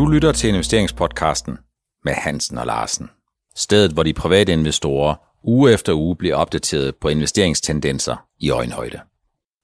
Du lytter til investeringspodcasten med Hansen og Larsen. Stedet, hvor de private investorer uge efter uge bliver opdateret på investeringstendenser i øjenhøjde.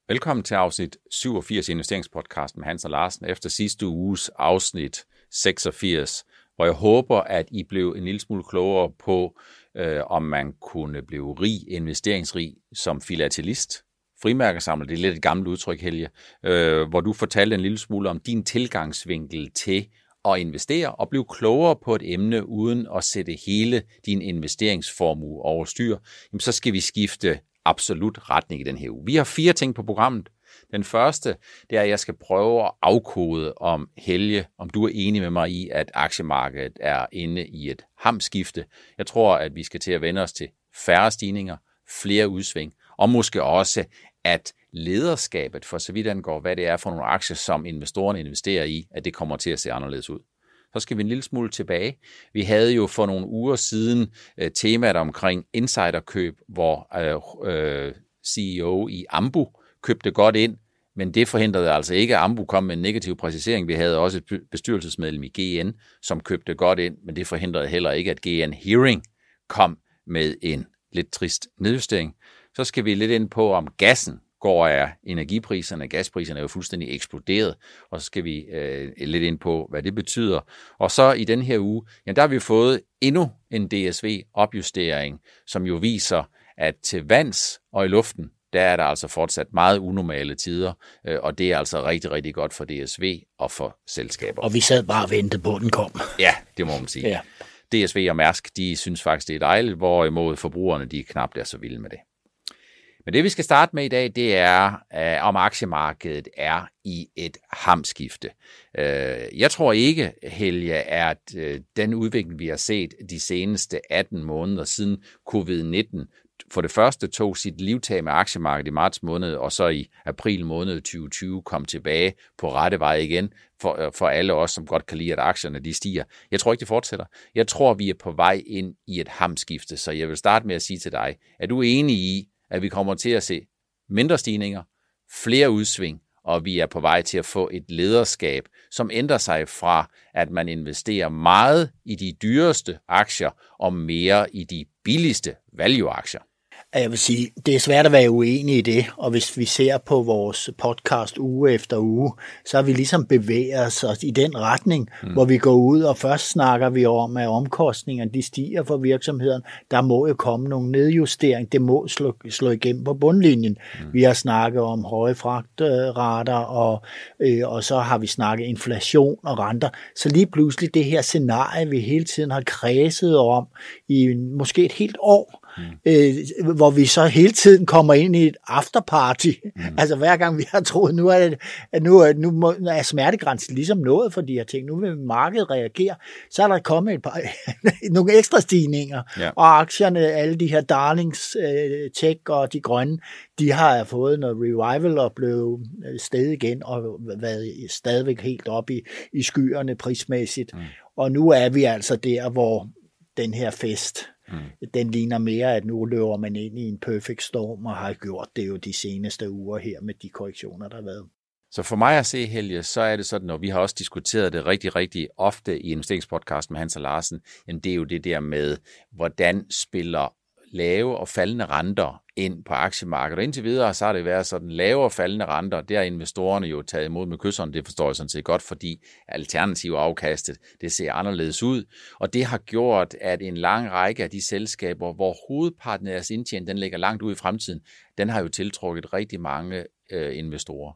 Velkommen til afsnit 87 i investeringspodcasten med Hansen og Larsen efter sidste uges afsnit 86, hvor jeg håber, at I blev en lille smule klogere på, øh, om man kunne blive rig, investeringsrig som filatelist, frimærkesamler, det er lidt et gammelt udtryk, Helge, øh, hvor du fortalte en lille smule om din tilgangsvinkel til at investere og blive klogere på et emne uden at sætte hele din investeringsformue over styr, jamen så skal vi skifte absolut retning i den her uge. Vi har fire ting på programmet. Den første, det er, at jeg skal prøve at afkode om Helge, om du er enig med mig i, at aktiemarkedet er inde i et hamskifte. Jeg tror, at vi skal til at vende os til færre stigninger, flere udsving, og måske også, at lederskabet, for så vidt angår, hvad det er for nogle aktier, som investorerne investerer i, at det kommer til at se anderledes ud. Så skal vi en lille smule tilbage. Vi havde jo for nogle uger siden uh, temaet omkring insiderkøb, hvor øh, øh, uh, uh, CEO i Ambu købte godt ind, men det forhindrede altså ikke, at Ambu kom med en negativ præcisering. Vi havde også et bestyrelsesmedlem i GN, som købte godt ind, men det forhindrede heller ikke, at GN Hearing kom med en lidt trist nedjustering. Så skal vi lidt ind på, om gassen går af energipriserne. Gaspriserne er jo fuldstændig eksploderet, og så skal vi øh, lidt ind på, hvad det betyder. Og så i den her uge, ja, der har vi fået endnu en DSV-opjustering, som jo viser, at til vands og i luften, der er der altså fortsat meget unormale tider, øh, og det er altså rigtig, rigtig godt for DSV og for selskaber. Og vi sad bare og ventede på, at den kom. Ja, det må man sige. Ja. DSV og Mærsk, de synes faktisk, det er dejligt, hvorimod forbrugerne, de knap er så vilde med det. Men det vi skal starte med i dag, det er, øh, om aktiemarkedet er i et hamskifte. Øh, jeg tror ikke, Helge, at øh, den udvikling, vi har set de seneste 18 måneder siden covid-19, for det første tog sit livtag med aktiemarkedet i marts måned, og så i april måned 2020 kom tilbage på rette vej igen for, øh, for alle os, som godt kan lide, at aktierne de stiger. Jeg tror ikke, det fortsætter. Jeg tror, vi er på vej ind i et hamskifte, så jeg vil starte med at sige til dig, er du enig i, at vi kommer til at se mindre stigninger, flere udsving, og vi er på vej til at få et lederskab, som ændrer sig fra, at man investerer meget i de dyreste aktier og mere i de billigste value-aktier. Jeg vil sige, det er svært at være uenig i det, og hvis vi ser på vores podcast uge efter uge, så har vi ligesom bevæget os i den retning, mm. hvor vi går ud, og først snakker vi om, at omkostningerne de stiger for virksomheden. Der må jo komme nogle nedjustering, det må slå, slå igennem på bundlinjen. Mm. Vi har snakket om høje fragtrater, og, øh, og så har vi snakket inflation og renter. Så lige pludselig det her scenarie, vi hele tiden har kredset om i måske et helt år, mm. øh, hvor vi så hele tiden kommer ind i et afterparty. Mm. Altså hver gang vi har troet, nu er, det, at nu, er, nu må, er smertegrænsen ligesom nået for de her ting, nu vil markedet reagere, så er der kommet et par, nogle ekstra stigninger, ja. og aktierne, alle de her darlings, øh, tech og de grønne, de har fået noget revival og blevet øh, sted igen og været stadigvæk helt op i, i skyerne prismæssigt. Mm. Og nu er vi altså der, hvor den her fest, Mm. Den ligner mere, at nu løber man ind i en perfect storm, og har gjort det jo de seneste uger her med de korrektioner, der har været. Så for mig at se, Helge, så er det sådan, og vi har også diskuteret det rigtig, rigtig ofte i investeringspodcasten med Hans og Larsen, jamen det er jo det der med, hvordan spiller lave og faldende renter ind på aktiemarkedet. Og indtil videre så har det været sådan lave og faldende renter, det har investorerne jo taget imod med kysserne, det forstår jeg sådan set godt, fordi alternativ afkastet, det ser anderledes ud. Og det har gjort, at en lang række af de selskaber, hvor hovedparten af deres indtjening, den ligger langt ud i fremtiden, den har jo tiltrukket rigtig mange øh, investorer.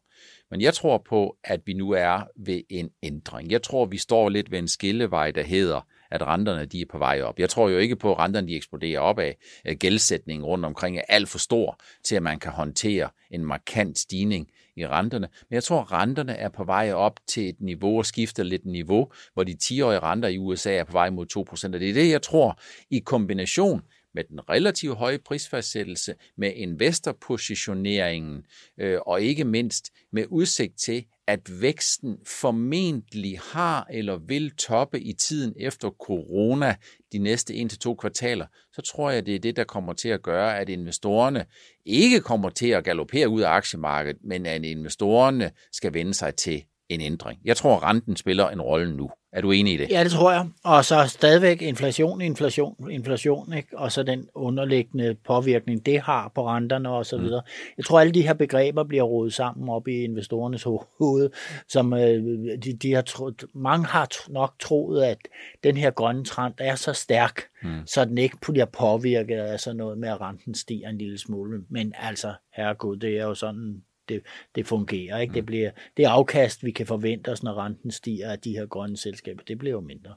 Men jeg tror på, at vi nu er ved en ændring. Jeg tror, vi står lidt ved en skillevej, der hedder, at renterne de er på vej op. Jeg tror jo ikke på, at renterne de eksploderer opad. Gældsætningen rundt omkring er alt for stor til, at man kan håndtere en markant stigning i renterne. Men jeg tror, at renterne er på vej op til et niveau og skifter lidt niveau, hvor de 10-årige renter i USA er på vej mod 2%. Og det er det, jeg tror, i kombination med den relativt høje prisfastsættelse, med investorpositioneringen øh, og ikke mindst med udsigt til, at væksten formentlig har eller vil toppe i tiden efter corona de næste 1-2 kvartaler, så tror jeg, det er det, der kommer til at gøre, at investorerne ikke kommer til at galopere ud af aktiemarkedet, men at investorerne skal vende sig til en ændring. Jeg tror, renten spiller en rolle nu. Er du enig i det? Ja, det tror jeg. Og så stadigvæk inflation, inflation, inflation, ikke? og så den underliggende påvirkning, det har på renterne og så mm. videre. Mm. Jeg tror, alle de her begreber bliver rodet sammen op i investorernes hoved, som øh, de, de har tro, mange har nok troet, at den her grønne trend er så stærk, mm. så den ikke bliver påvirket af sådan noget med, at renten stiger en lille smule. Men altså, herregud, det er jo sådan det, det fungerer. Ikke? Mm. Det, bliver, det afkast, vi kan forvente os, når renten stiger af de her grønne selskaber, det bliver jo mindre.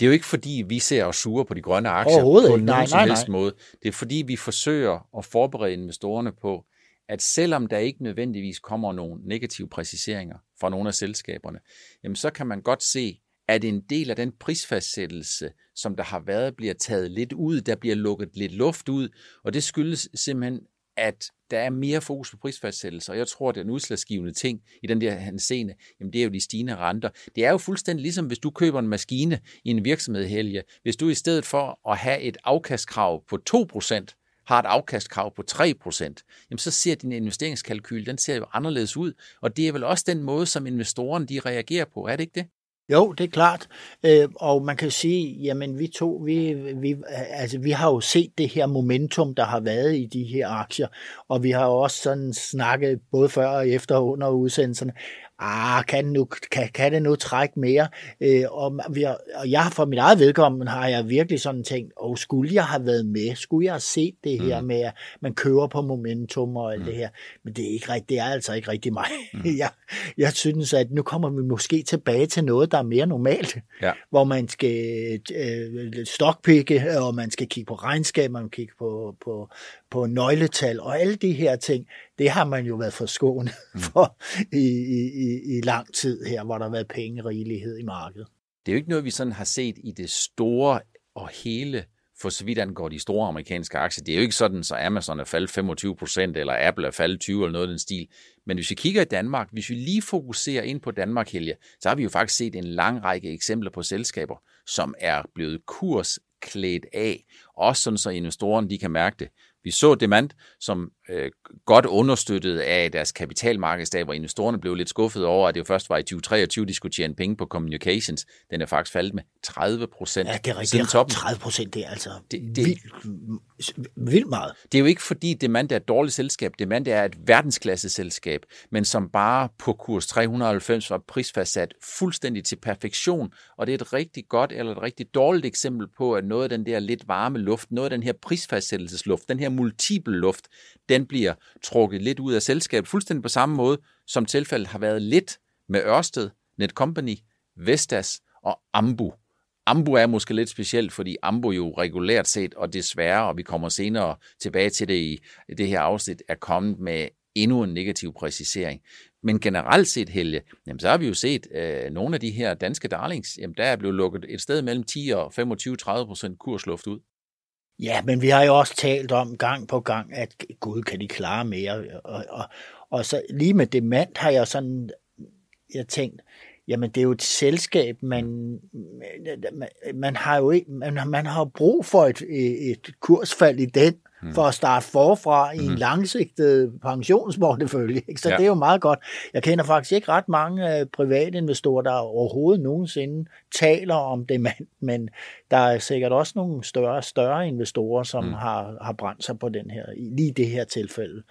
Det er jo ikke fordi, vi ser os sure på de grønne aktier på nogen nej, som nej, helst nej. måde. Det er fordi, vi forsøger at forberede investorerne på, at selvom der ikke nødvendigvis kommer nogle negative præciseringer fra nogle af selskaberne, jamen så kan man godt se, at en del af den prisfastsættelse, som der har været, bliver taget lidt ud, der bliver lukket lidt luft ud, og det skyldes simpelthen, at der er mere fokus på prisfastsættelse, og jeg tror, at den udslagsgivende ting i den der scene, jamen det er jo de stigende renter. Det er jo fuldstændig ligesom, hvis du køber en maskine i en virksomhed, Helge. Hvis du i stedet for at have et afkastkrav på 2%, har et afkastkrav på 3%, jamen så ser din investeringskalkyl, den ser jo anderledes ud, og det er vel også den måde, som investorerne de reagerer på, er det ikke det? Jo, det er klart. Øh, og man kan sige, jamen vi to, vi, vi, altså, vi har jo set det her momentum, der har været i de her aktier, og vi har jo også sådan snakket både før og efter og under udsendelserne, ah, kan, nu, kan, kan det nu trække mere? Øh, og, vi har, og jeg for mit eget vedkommende har jeg virkelig sådan tænkt, oh, skulle jeg have været med? Skulle jeg have set det her mm. med, at man kører på momentum og alt mm. det her? Men det er, ikke, rigtigt, det er altså ikke rigtig mig. Mm. jeg, jeg synes, at nu kommer vi måske tilbage til noget, der er mere normalt, ja. hvor man skal øh, stokpikke, og man skal kigge på regnskab, man kigge på, på, på nøgletal, og alle de her ting, det har man jo været forskånet mm. for i, i, i lang tid her, hvor der har været pengerigelighed i markedet. Det er jo ikke noget, vi sådan har set i det store og hele, for så vidt angår de store amerikanske aktier. Det er jo ikke sådan, så Amazon er faldet 25 procent, eller Apple er faldet 20 eller noget af den stil. Men hvis vi kigger i Danmark, hvis vi lige fokuserer ind på Danmark, Helge, så har vi jo faktisk set en lang række eksempler på selskaber, som er blevet kursklædt af, også sådan så investorerne de kan mærke det. Vi så Demand, som øh, godt understøttet af deres kapitalmarkedsdag, hvor investorerne blev lidt skuffet over, at det jo først var i 2023, de skulle tjene penge på communications. Den er faktisk faldet med 30 procent ja, det er rigtigt. toppen. 30 procent, det er altså det, det, vildt, vildt meget. Det er jo ikke fordi Demand er et dårligt selskab. Demand er et verdensklasse selskab, men som bare på kurs 390 var prisfastsat fuldstændig til perfektion. Og det er et rigtig godt eller et rigtig dårligt eksempel på, at noget af den der lidt varme luft, noget af den her prisfastsættelsesluft, den her multiple luft, den bliver trukket lidt ud af selskabet, fuldstændig på samme måde, som tilfældet har været lidt med Ørsted, Netcompany, Vestas og Ambu. Ambu er måske lidt specielt, fordi Ambu jo regulært set, og desværre, og vi kommer senere tilbage til det i det her afsnit, er kommet med endnu en negativ præcisering. Men generelt set, Helge, jamen, så har vi jo set øh, nogle af de her danske darlings, jamen, der er blevet lukket et sted mellem 10 og 25-30 procent kursluft ud. Ja, men vi har jo også talt om gang på gang, at Gud kan de klare mere. Og, og, og så lige med demand har jeg sådan, jeg tænkt, jamen det er jo et selskab, man, man, man har jo ikke, man, man har brug for et, et kursfald i den for at starte forfra i en mm. langsigtet pensionsportefølje. Så ja. det er jo meget godt. Jeg kender faktisk ikke ret mange uh, private investorer, der overhovedet nogensinde taler om det, men, men der er sikkert også nogle større større investorer, som mm. har, har brændt sig på den her, lige det her tilfælde.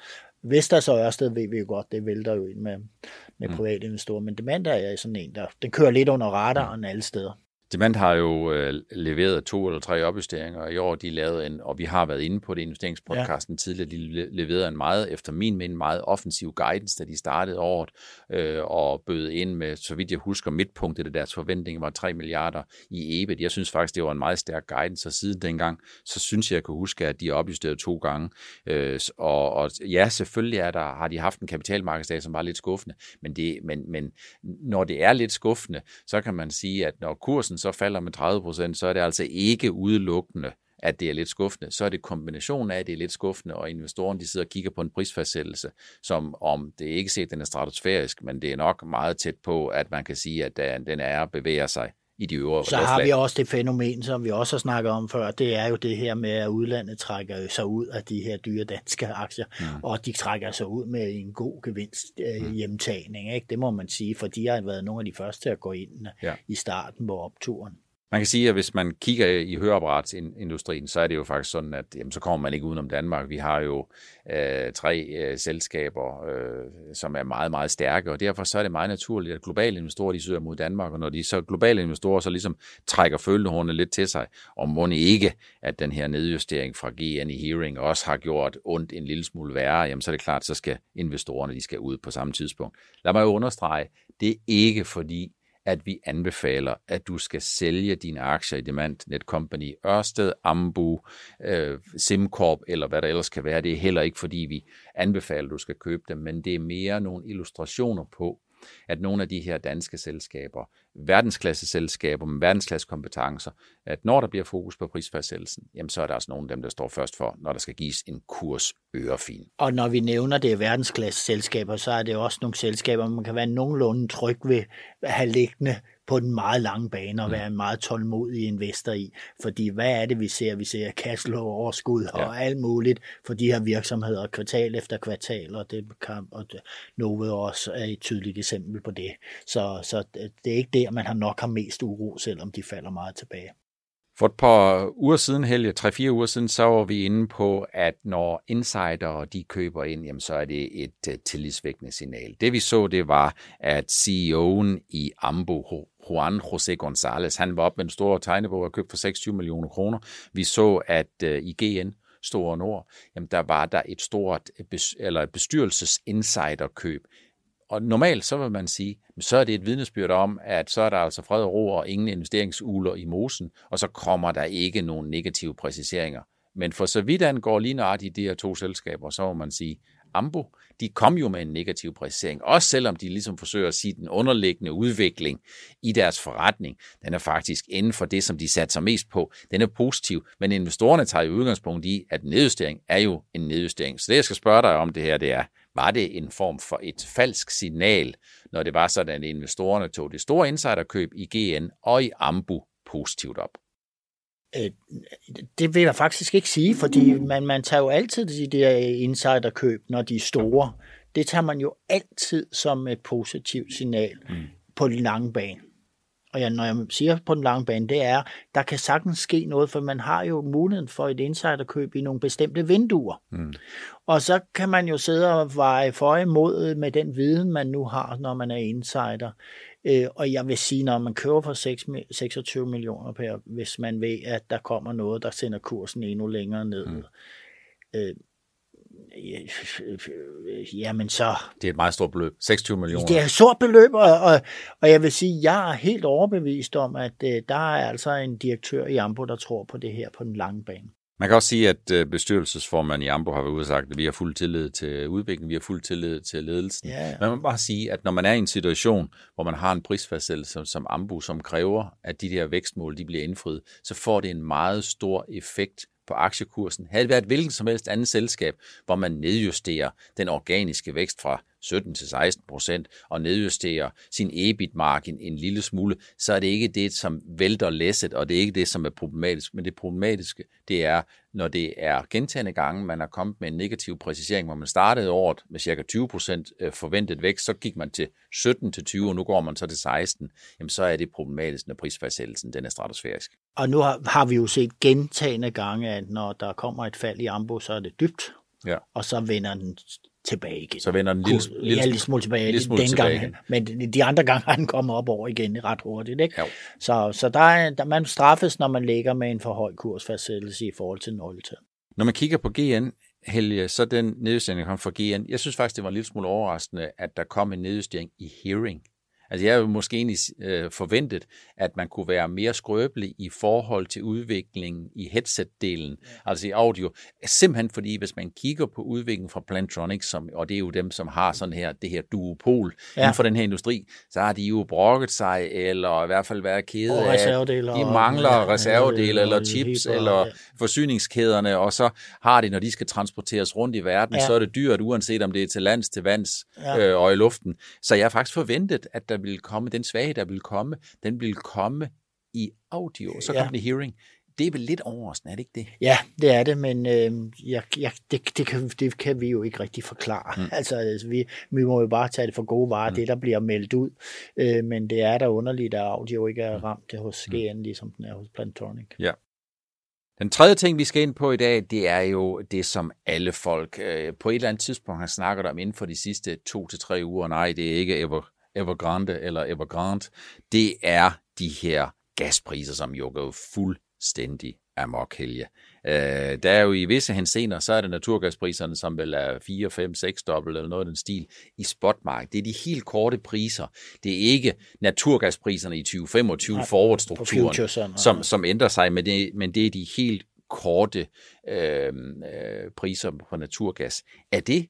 Vestas og Ørsted ved vi jo godt, det vælter jo ind med, med mm. private investorer, men Demanda er sådan en, der den kører lidt under radaren alle steder. Demand har jo øh, leveret to eller tre opjusteringer i år. De lavede en, og vi har været inde på det investeringspodcasten ja. tidligere, de leverede en meget, efter min mening, meget offensiv guidance, da de startede året, øh, og bød ind med, så vidt jeg husker, midtpunktet af deres forventninger var 3 milliarder i EBIT. Jeg synes faktisk, det var en meget stærk guidance, og siden dengang, så synes jeg, jeg kan huske, at de er opjusteret to gange. Øh, og, og ja, selvfølgelig er der, har de haft en kapitalmarkedsdag, som var lidt skuffende, men, det, men, men når det er lidt skuffende, så kan man sige, at når kursen så falder med 30 procent, så er det altså ikke udelukkende, at det er lidt skuffende. Så er det kombinationen af, at det er lidt skuffende, og investoren de sidder og kigger på en prisfastsættelse, som om det ikke set, den er stratosfærisk, men det er nok meget tæt på, at man kan sige, at den er bevæger sig i de øvre Så har vi også det fænomen, som vi også har snakket om før, det er jo det her med, at udlandet trækker sig ud af de her dyre danske aktier, mm. og de trækker sig ud med en god gevinst øh, mm. hjemtagning. Ikke? Det må man sige, for de har været nogle af de første at gå ind ja. i starten på opturen. Man kan sige, at hvis man kigger i høreapparatsindustrien, så er det jo faktisk sådan, at jamen, så kommer man ikke udenom Danmark. Vi har jo øh, tre øh, selskaber, øh, som er meget, meget stærke, og derfor så er det meget naturligt, at globale investorer de søger mod Danmark, og når de så globale investorer så ligesom trækker følehornene lidt til sig, og må ikke, at den her nedjustering fra GN i Hearing også har gjort ondt en lille smule værre, jamen så er det klart, så skal investorerne de skal ud på samme tidspunkt. Lad mig jo understrege, det er ikke fordi, at vi anbefaler, at du skal sælge dine aktier i Demand Netcompany, Ørsted, Ambu, øh, SimCorp eller hvad der ellers kan være. Det er heller ikke, fordi vi anbefaler, at du skal købe dem, men det er mere nogle illustrationer på, at nogle af de her danske selskaber, verdensklasse selskaber med verdensklasse kompetencer, at når der bliver fokus på prisfastsættelsen, jamen så er der også nogle af dem, der står først for, når der skal gives en kurs ørefin. Og når vi nævner det verdensklasse selskaber, så er det også nogle selskaber, man kan være nogenlunde tryg ved at have liggende på den meget lange bane og mm. være en meget tålmodig investor i. Fordi hvad er det, vi ser? Vi ser cashflow overskud ja. og alt muligt for de her virksomheder kvartal efter kvartal, og det kan, og Novo også er et tydeligt eksempel på det. Så, så det er ikke der, man har nok har mest uro, selvom de falder meget tilbage. For et par uger siden, Helge, tre-fire uger siden, så var vi inde på, at når insider de køber ind, jamen, så er det et uh, tillidsvækkende signal. Det vi så, det var, at CEO'en i Ambo, Juan José González, han var op med en stor tegnebog og købt for 26 millioner kroner. Vi så, at uh, i GN, Store Nord, jamen der var der et stort øh, eller bestyrelsesinsiderkøb og normalt så vil man sige, så er det et vidnesbyrd om, at så er der altså fred og ro og ingen investeringsuler i mosen, og så kommer der ikke nogen negative præciseringer. Men for så vidt angår lige nøjagtigt de her to selskaber, så må man sige, Ambo, de kom jo med en negativ præcisering, også selvom de ligesom forsøger at sige, at den underliggende udvikling i deres forretning, den er faktisk inden for det, som de satte sig mest på, den er positiv, men investorerne tager jo udgangspunkt i, at nedjustering er jo en nedjustering. Så det, jeg skal spørge dig om det her, det er, var det en form for et falsk signal, når det var sådan, at investorerne tog det store insiderkøb i GN og i Ambu positivt op? Øh, det vil jeg faktisk ikke sige, fordi man, man tager jo altid de der insiderkøb, når de er store. Det tager man jo altid som et positivt signal mm. på den lange bane og ja, når jeg siger på den lange bane, det er, der kan sagtens ske noget, for man har jo muligheden for et insiderkøb i nogle bestemte vinduer. Mm. Og så kan man jo sidde og veje for imod med den viden, man nu har, når man er insider. Øh, og jeg vil sige, når man køber for 6, 26 millioner per, hvis man ved, at der kommer noget, der sender kursen endnu længere ned. Mm. Øh, jamen så... Det er et meget stort beløb. 26 millioner. Det er et stort beløb, og, og, og jeg vil sige, jeg er helt overbevist om, at uh, der er altså en direktør i Ambo, der tror på det her på den lange bane. Man kan også sige, at øh, bestyrelsesformanden i Ambo har været ude og sagt, at vi har fuld tillid til udviklingen, vi har fuld tillid til ledelsen. Ja, ja. Men man må bare sige, at når man er i en situation, hvor man har en prisfastsættelse som, som Ambo, som kræver, at de der vækstmål de bliver indfriet, så får det en meget stor effekt på aktiekursen. Havde det været hvilket som helst andet selskab, hvor man nedjusterer den organiske vækst fra 17 til 16 procent og nedjusterer sin EBIT-margin en lille smule, så er det ikke det, som vælter læsset, og det er ikke det, som er problematisk. Men det problematiske, det er, når det er gentagende gange, man har kommet med en negativ præcisering, hvor man startede året med cirka 20 procent øh, forventet vækst, så gik man til 17 til 20, og nu går man så til 16, jamen så er det problematisk, når prisfastsættelsen den er stratosfærisk. Og nu har, har vi jo set gentagende gange, at når der kommer et fald i Ambo, så er det dybt, ja. og så vender den tilbage igen. Så vender den lille, lille, ja, lille smule tilbage lille smule den tilbage gang. Men de andre gange har den kommet op over igen ret hurtigt. Ikke? Jo. Så, så der er, der, man straffes, når man ligger med en for høj kursfastsættelse i forhold til 0 til. Når man kigger på GN, Helge, så den nedjustering, der kom fra GN, jeg synes faktisk, det var en lille smule overraskende, at der kom en nedjustering i hearing. Altså jeg havde måske egentlig øh, forventet, at man kunne være mere skrøbelig i forhold til udviklingen i headset-delen, ja. altså i audio. Simpelthen fordi, hvis man kigger på udviklingen fra Plantronics, som, og det er jo dem, som har sådan her, det her duopol ja. inden for den her industri, så har de jo brokket sig, eller i hvert fald været kede af, de mangler ja, reservedele, eller chips, eller ja. forsyningskæderne, og så har de, når de skal transporteres rundt i verden, ja. så er det dyrt, uanset om det er til lands, til vands ja. øh, og i luften. Så jeg har faktisk forventet, at der ville komme, den svaghed, der ville komme, den ville komme i audio, så kom ja. det hearing. Det er vel lidt overraskende, er det ikke det? Ja, det er det, men øh, jeg, jeg, det, det, kan, det kan vi jo ikke rigtig forklare. Mm. Altså, altså, vi, vi må jo bare tage det for gode varer, mm. det der bliver meldt ud. Øh, men det er da underligt, at audio ikke er mm. ramt det hos mm. GN, ligesom den er hos Plantronic. Ja. Den tredje ting, vi skal ind på i dag, det er jo det, som alle folk øh, på et eller andet tidspunkt har snakket om inden for de sidste to til tre uger. Nej, det er ikke Ever, Evergrande eller Evergrande. Det er de her gaspriser, som jo går fuldstændig amok helge. Øh, der er jo i visse hensener, så er det naturgaspriserne, som vel er 4, 5, 6 dobbelt eller noget af den stil i spotmarkedet. Det er de helt korte priser. Det er ikke naturgaspriserne i 2025 forward-strukturen, som, som ændrer sig, men det, men det er de helt korte øh, øh, priser på naturgas. Er det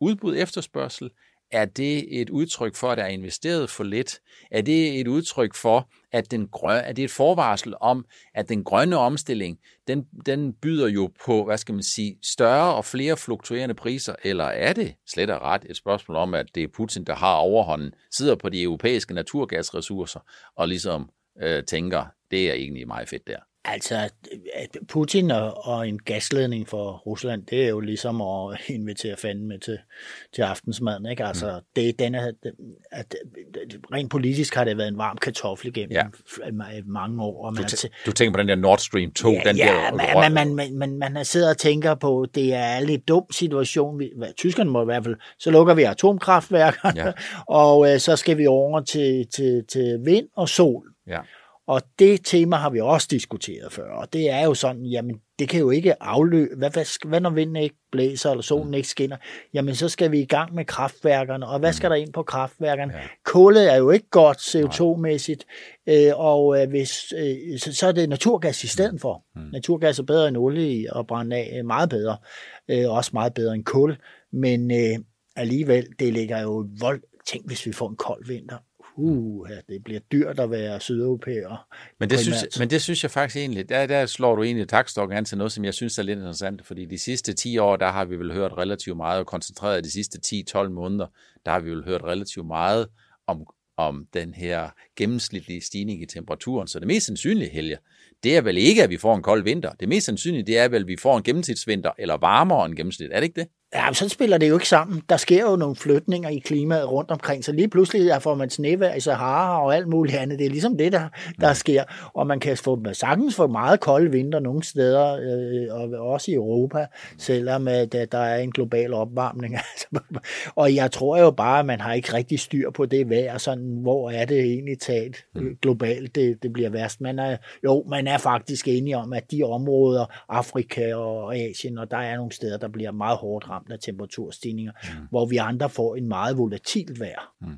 udbud efterspørgsel? Er det et udtryk for, at der er investeret for lidt? Er det et udtryk for, at den grøn, er det et forvarsel om, at den grønne omstilling, den, den byder jo på, hvad skal man sige, større og flere fluktuerende priser, eller er det slet og ret et spørgsmål om, at det er Putin, der har overhånden, sidder på de europæiske naturgasressourcer, og ligesom øh, tænker, det er egentlig meget fedt der? Altså, Putin og, og en gasledning for Rusland, det er jo ligesom at invitere fanden med til, til aftensmaden. Ikke? Altså, mm. det, den er, at, rent politisk har det været en varm kartoffel igennem ja. mange år. Og man du, du tænker på den der Nord Stream 2? Ja, den ja der, man, man, man, man, man sidder og tænker på, det er en lidt dum situation. Vi, tyskerne må i hvert fald, så lukker vi atomkraftværkerne, ja. og øh, så skal vi over til, til, til vind og sol. Ja. Og det tema har vi også diskuteret før, og det er jo sådan, jamen det kan jo ikke afløbe, hvad, hvad, hvad når vinden ikke blæser, eller solen mm. ikke skinner, jamen så skal vi i gang med kraftværkerne, og hvad skal mm. der ind på kraftværkerne? Ja. Kullet er jo ikke godt CO2-mæssigt, øh, og øh, hvis, øh, så, så er det naturgas i stedet for. Mm. Naturgas er bedre end olie og brænde af, øh, meget bedre, øh, også meget bedre end kul, men øh, alligevel, det ligger jo vold, tænk hvis vi får en kold vinter, uh, det bliver dyrt at være sydeuropæer. Men det, synes, men det synes jeg faktisk egentlig, der, der slår du egentlig takstokken an til noget, som jeg synes er lidt interessant, fordi de sidste 10 år, der har vi vel hørt relativt meget, og koncentreret de sidste 10-12 måneder, der har vi vel hørt relativt meget om, om den her gennemsnitlige stigning i temperaturen. Så det mest sandsynlige, Helge, det er vel ikke, at vi får en kold vinter. Det mest sandsynlige, det er vel, at vi får en gennemsnitsvinter, eller varmere end gennemsnit. Er det ikke det? Ja, så spiller det jo ikke sammen. Der sker jo nogle flytninger i klimaet rundt omkring, så lige pludselig der får man snevejr i Sahara og alt muligt andet. Det er ligesom det, der, der mm. sker. Og man kan få, sagtens få meget kolde vinter nogle steder, øh, og også i Europa, selvom øh, der, der er en global opvarmning. og jeg tror jo bare, at man har ikke rigtig styr på det vejr, sådan, hvor er det egentlig talt mm. globalt, det, det bliver værst. Man er, jo, man er faktisk enige om, at de områder, Afrika og Asien, og der er nogle steder, der bliver meget hårdt ramt ramt af temperaturstigninger, mm. hvor vi andre får en meget volatilt vejr. Mm.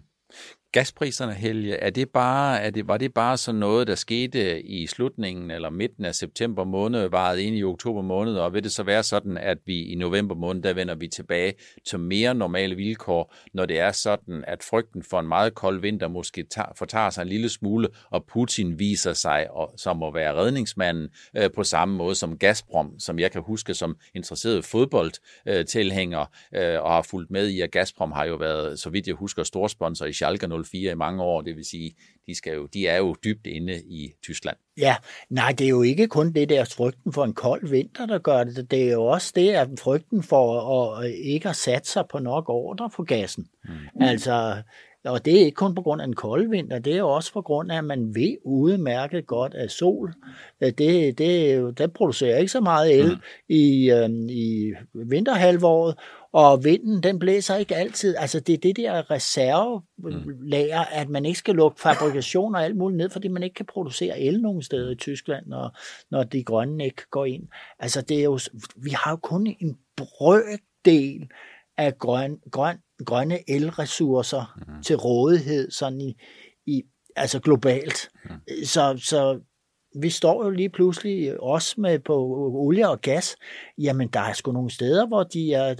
Gaspriserne, Helge, er det bare, er det, var det bare sådan noget, der skete i slutningen eller midten af september måned, varet ind i oktober måned, og vil det så være sådan, at vi i november måned, der vender vi tilbage til mere normale vilkår, når det er sådan, at frygten for en meget kold vinter måske tager, fortager sig en lille smule, og Putin viser sig og, som at være redningsmanden øh, på samme måde som Gazprom, som jeg kan huske som interesseret fodboldtilhænger øh, og har fulgt med i, at Gazprom har jo været, så vidt jeg husker, storsponsor i Schalke 04 i mange år, det vil sige, de, skal jo, de er jo dybt inde i Tyskland. Ja, nej, det er jo ikke kun det der frygten for en kold vinter, der gør det. Det er jo også det, at frygten for at ikke at satse sig på nok ordre på gassen. Mm. Altså, og det er ikke kun på grund af en kold vinter, det er også på grund af, at man ved udmærket godt af sol. Det, det, det producerer ikke så meget el mm. i, øh, i vinterhalvåret, og vinden, den blæser ikke altid. Altså det er det der reservelager, mm. at man ikke skal lukke fabrikation og alt muligt ned, fordi man ikke kan producere el nogen steder i Tyskland, når, når de grønne ikke går ind. Altså det er jo, vi har jo kun en brøkdel af grøn, grøn, grønne elressourcer mm. til rådighed sådan i, i altså globalt. Mm. Så, så vi står jo lige pludselig også med på olie og gas. Jamen, der er sgu nogle steder, hvor de er,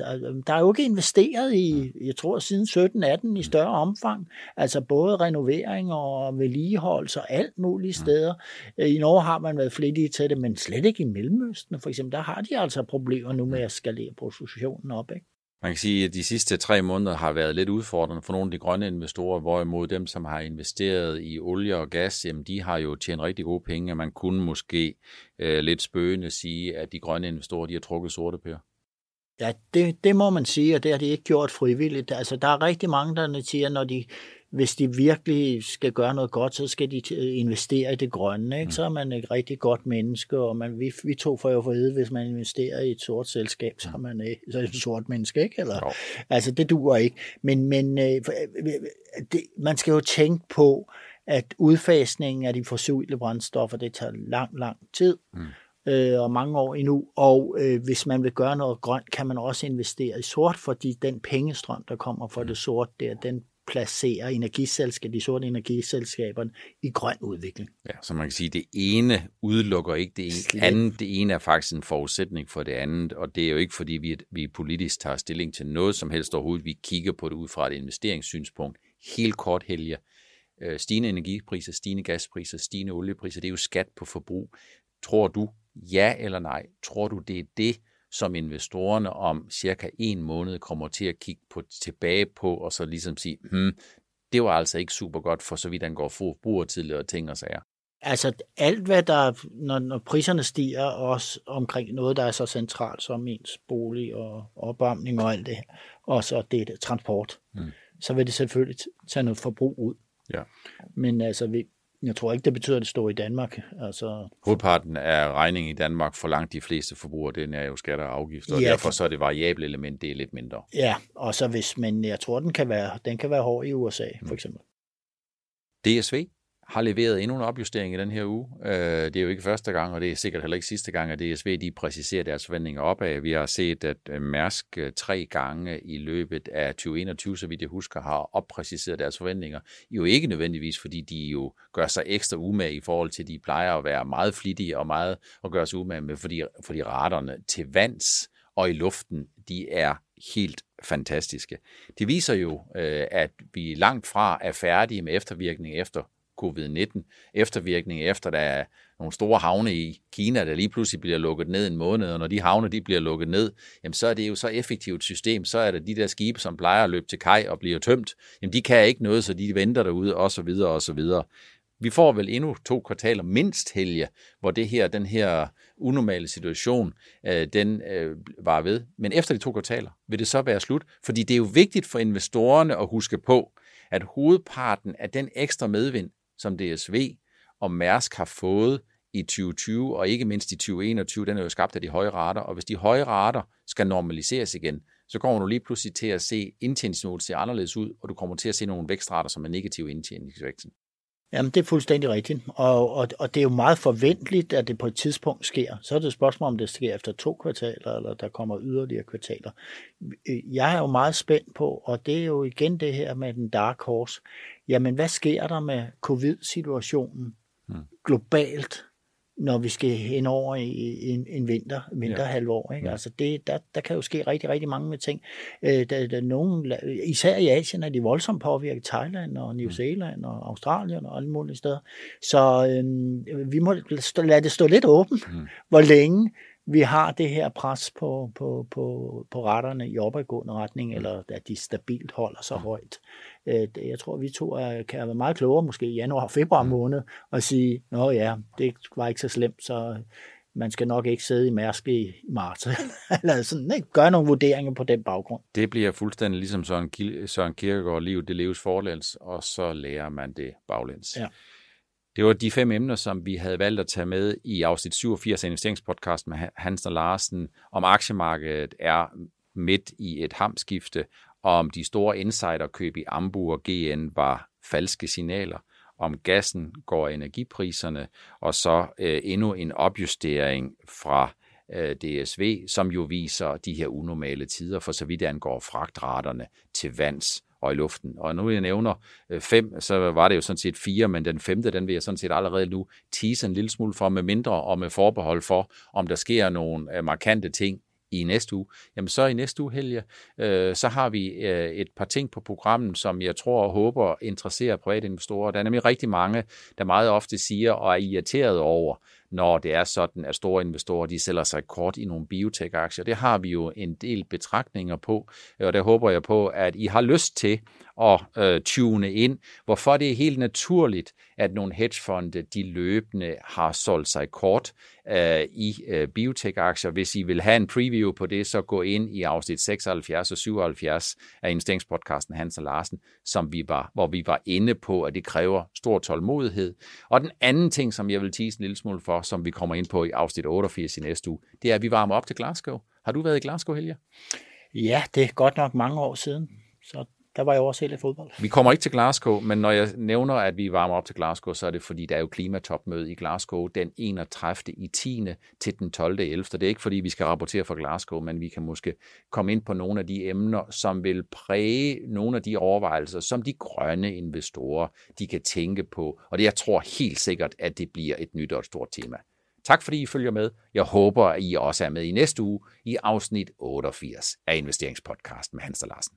der er jo ikke investeret i, jeg tror, siden 17-18 i større omfang. Altså både renovering og vedligeholdelse og alt muligt steder. I Norge har man været flittige til det, men slet ikke i Mellemøsten. For eksempel, der har de altså problemer nu med at skalere produktionen op. Ikke? Man kan sige, at de sidste tre måneder har været lidt udfordrende for nogle af de grønne investorer, hvorimod dem, som har investeret i olie og gas, jamen de har jo tjent rigtig gode penge, og man kunne måske øh, lidt spøgende sige, at de grønne investorer, de har trukket sorte pære. Ja, det, det må man sige, og det har de ikke gjort frivilligt. Altså, der er rigtig mange, der siger, når de, hvis de virkelig skal gøre noget godt, så skal de investere i det grønne. Ikke? Mm. Så er man et rigtig godt menneske, og man, vi, vi to får jo for vide, hvis man investerer i et sort selskab, så er man ikke, så er et sort menneske. Ikke? Eller, jo. altså, det duer ikke. Men, men øh, det, man skal jo tænke på, at udfasningen af de fossile brændstoffer, det tager lang, lang tid. Mm øh, og mange år endnu. Og øh, hvis man vil gøre noget grønt, kan man også investere i sort, fordi den pengestrøm, der kommer fra mm. det sort der, den placerer energiselskaber, de sorte energiselskaber i grøn udvikling. Ja, så man kan sige, at det ene udelukker ikke det ene. Andet, det ene er faktisk en forudsætning for det andet, og det er jo ikke fordi, vi, vi politisk tager stilling til noget som helst overhovedet. Vi kigger på det ud fra et investeringssynspunkt. Helt kort helge. Øh, stigende energipriser, stigende gaspriser, stigende oliepriser, det er jo skat på forbrug. Tror du, ja eller nej, tror du, det er det, som investorerne om cirka en måned kommer til at kigge på, tilbage på, og så ligesom sige, hmm, det var altså ikke super godt, for så vidt angår forbrugertidligere ting og sager. Altså alt, hvad der, når, når priserne stiger, også omkring noget, der er så centralt som ens bolig og opvarmning og alt det og så det, det transport, mm. så vil det selvfølgelig tage noget forbrug ud. Ja. Men altså, vi, jeg tror ikke, det betyder, at det står i Danmark. Altså, Hovedparten af regningen i Danmark for langt de fleste forbrugere, den er jo skatter og afgifter, og ja, derfor så er det variable element, det er lidt mindre. Ja, og så hvis, men jeg tror, den kan være, den kan være hård i USA, for mm. eksempel. DSV har leveret endnu en opjustering i den her uge. Øh, det er jo ikke første gang, og det er sikkert heller ikke sidste gang, at DSV de præciserer deres forventninger opad. Vi har set, at øh, Mærsk øh, tre gange i løbet af 2021, så vidt jeg husker, har oppræciseret deres forventninger. Jo ikke nødvendigvis, fordi de jo gør sig ekstra umage i forhold til, at de plejer at være meget flittige og meget at gøre sig umage med, fordi, fordi raterne til vands og i luften, de er helt fantastiske. Det viser jo, øh, at vi langt fra er færdige med eftervirkning efter covid-19 eftervirkning efter der er nogle store havne i Kina, der lige pludselig bliver lukket ned en måned, og når de havne de bliver lukket ned, jamen så er det jo så effektivt system, så er det de der skibe, som plejer at løbe til kaj og bliver tømt, jamen de kan ikke noget, så de venter derude, og så videre, og så videre. Vi får vel endnu to kvartaler mindst helge, hvor det her, den her unormale situation, øh, den øh, var ved. Men efter de to kvartaler vil det så være slut, fordi det er jo vigtigt for investorerne at huske på, at hovedparten af den ekstra medvind, som DSV og Mærsk har fået i 2020, og ikke mindst i 2021, den er jo skabt af de høje rater, og hvis de høje rater skal normaliseres igen, så kommer du lige pludselig til at se indtjeningsniveauet se anderledes ud, og du kommer til at se nogle vækstrater, som er negative indtjeningsvæksten. Jamen, det er fuldstændig rigtigt, og, og, og det er jo meget forventeligt, at det på et tidspunkt sker. Så er det et spørgsmål, om det sker efter to kvartaler, eller der kommer yderligere kvartaler. Jeg er jo meget spændt på, og det er jo igen det her med den dark horse. Jamen, hvad sker der med covid-situationen hmm. globalt? Når vi skal hen over i en, en vinter, vinterhalvår. Ikke? Ja. Altså det, der, der kan jo ske rigtig, rigtig mange med ting. Øh, der, der nogen, især i Asien er de voldsomt påvirket. Thailand og New mm. Zealand og Australien og alle mulige steder. Så øh, vi må lade det stå lidt åbent, mm. hvor længe vi har det her pres på, på, på, på retterne i opadgående retning, mm. eller at de stabilt holder sig mm. højt. Øh, jeg tror, vi to er, kan være meget klogere måske i januar og februar mm. måned og sige, nå ja, det var ikke så slemt, så man skal nok ikke sidde i Mærsk i marts. eller sådan, ikke? Gøre nogle vurderinger på den baggrund. Det bliver fuldstændig ligesom Søren, Søren Kierkegaard, liv det leves forlæns, og så lærer man det baglæns. Ja. Det var de fem emner, som vi havde valgt at tage med i afsnit 87 af investeringspodcast med Hans og Larsen, om aktiemarkedet er midt i et hamskifte, om de store insiderkøb i Ambu og GN var falske signaler, om gassen går energipriserne, og så øh, endnu en opjustering fra øh, DSV, som jo viser de her unormale tider, for så vidt angår fragtraterne til vands og i luften. Og nu jeg nævner øh, fem, så var det jo sådan set fire, men den femte, den vil jeg sådan set allerede nu tease en lille smule for, med mindre og med forbehold for, om der sker nogle øh, markante ting i næste uge, jamen så i næste uge, Helge, øh, så har vi øh, et par ting på programmet, som jeg tror og håber interesserer private investorer. Der er nemlig rigtig mange, der meget ofte siger og er irriteret over, når det er sådan, at store investorer de sælger sig kort i nogle biotech-aktier. Det har vi jo en del betragtninger på, og der håber jeg på, at I har lyst til at øh, tune ind, hvorfor det er helt naturligt, at nogle hedgefonde de løbende har solgt sig kort øh, i øh, biotech-aktier. Hvis I vil have en preview på det, så gå ind i afsnit 76 og 77 af investeringspodcasten Hans og Larsen, som vi var, hvor vi var inde på, at det kræver stor tålmodighed. Og den anden ting, som jeg vil tease en lille smule for, som vi kommer ind på i afsnit 88 i næste uge, det er, at vi varmer op til Glasgow. Har du været i Glasgow, Helge? Ja, det er godt nok mange år siden. Så der var jeg også helt i fodbold. Vi kommer ikke til Glasgow, men når jeg nævner, at vi varmer op til Glasgow, så er det fordi, der er jo klimatopmøde i Glasgow den 31. i 10. til den 12. 11. Det er ikke fordi, vi skal rapportere fra Glasgow, men vi kan måske komme ind på nogle af de emner, som vil præge nogle af de overvejelser, som de grønne investorer, de kan tænke på. Og det jeg tror helt sikkert, at det bliver et nyt og et stort tema. Tak fordi I følger med. Jeg håber, at I også er med i næste uge i afsnit 88 af Investeringspodcast med Hans Larsen.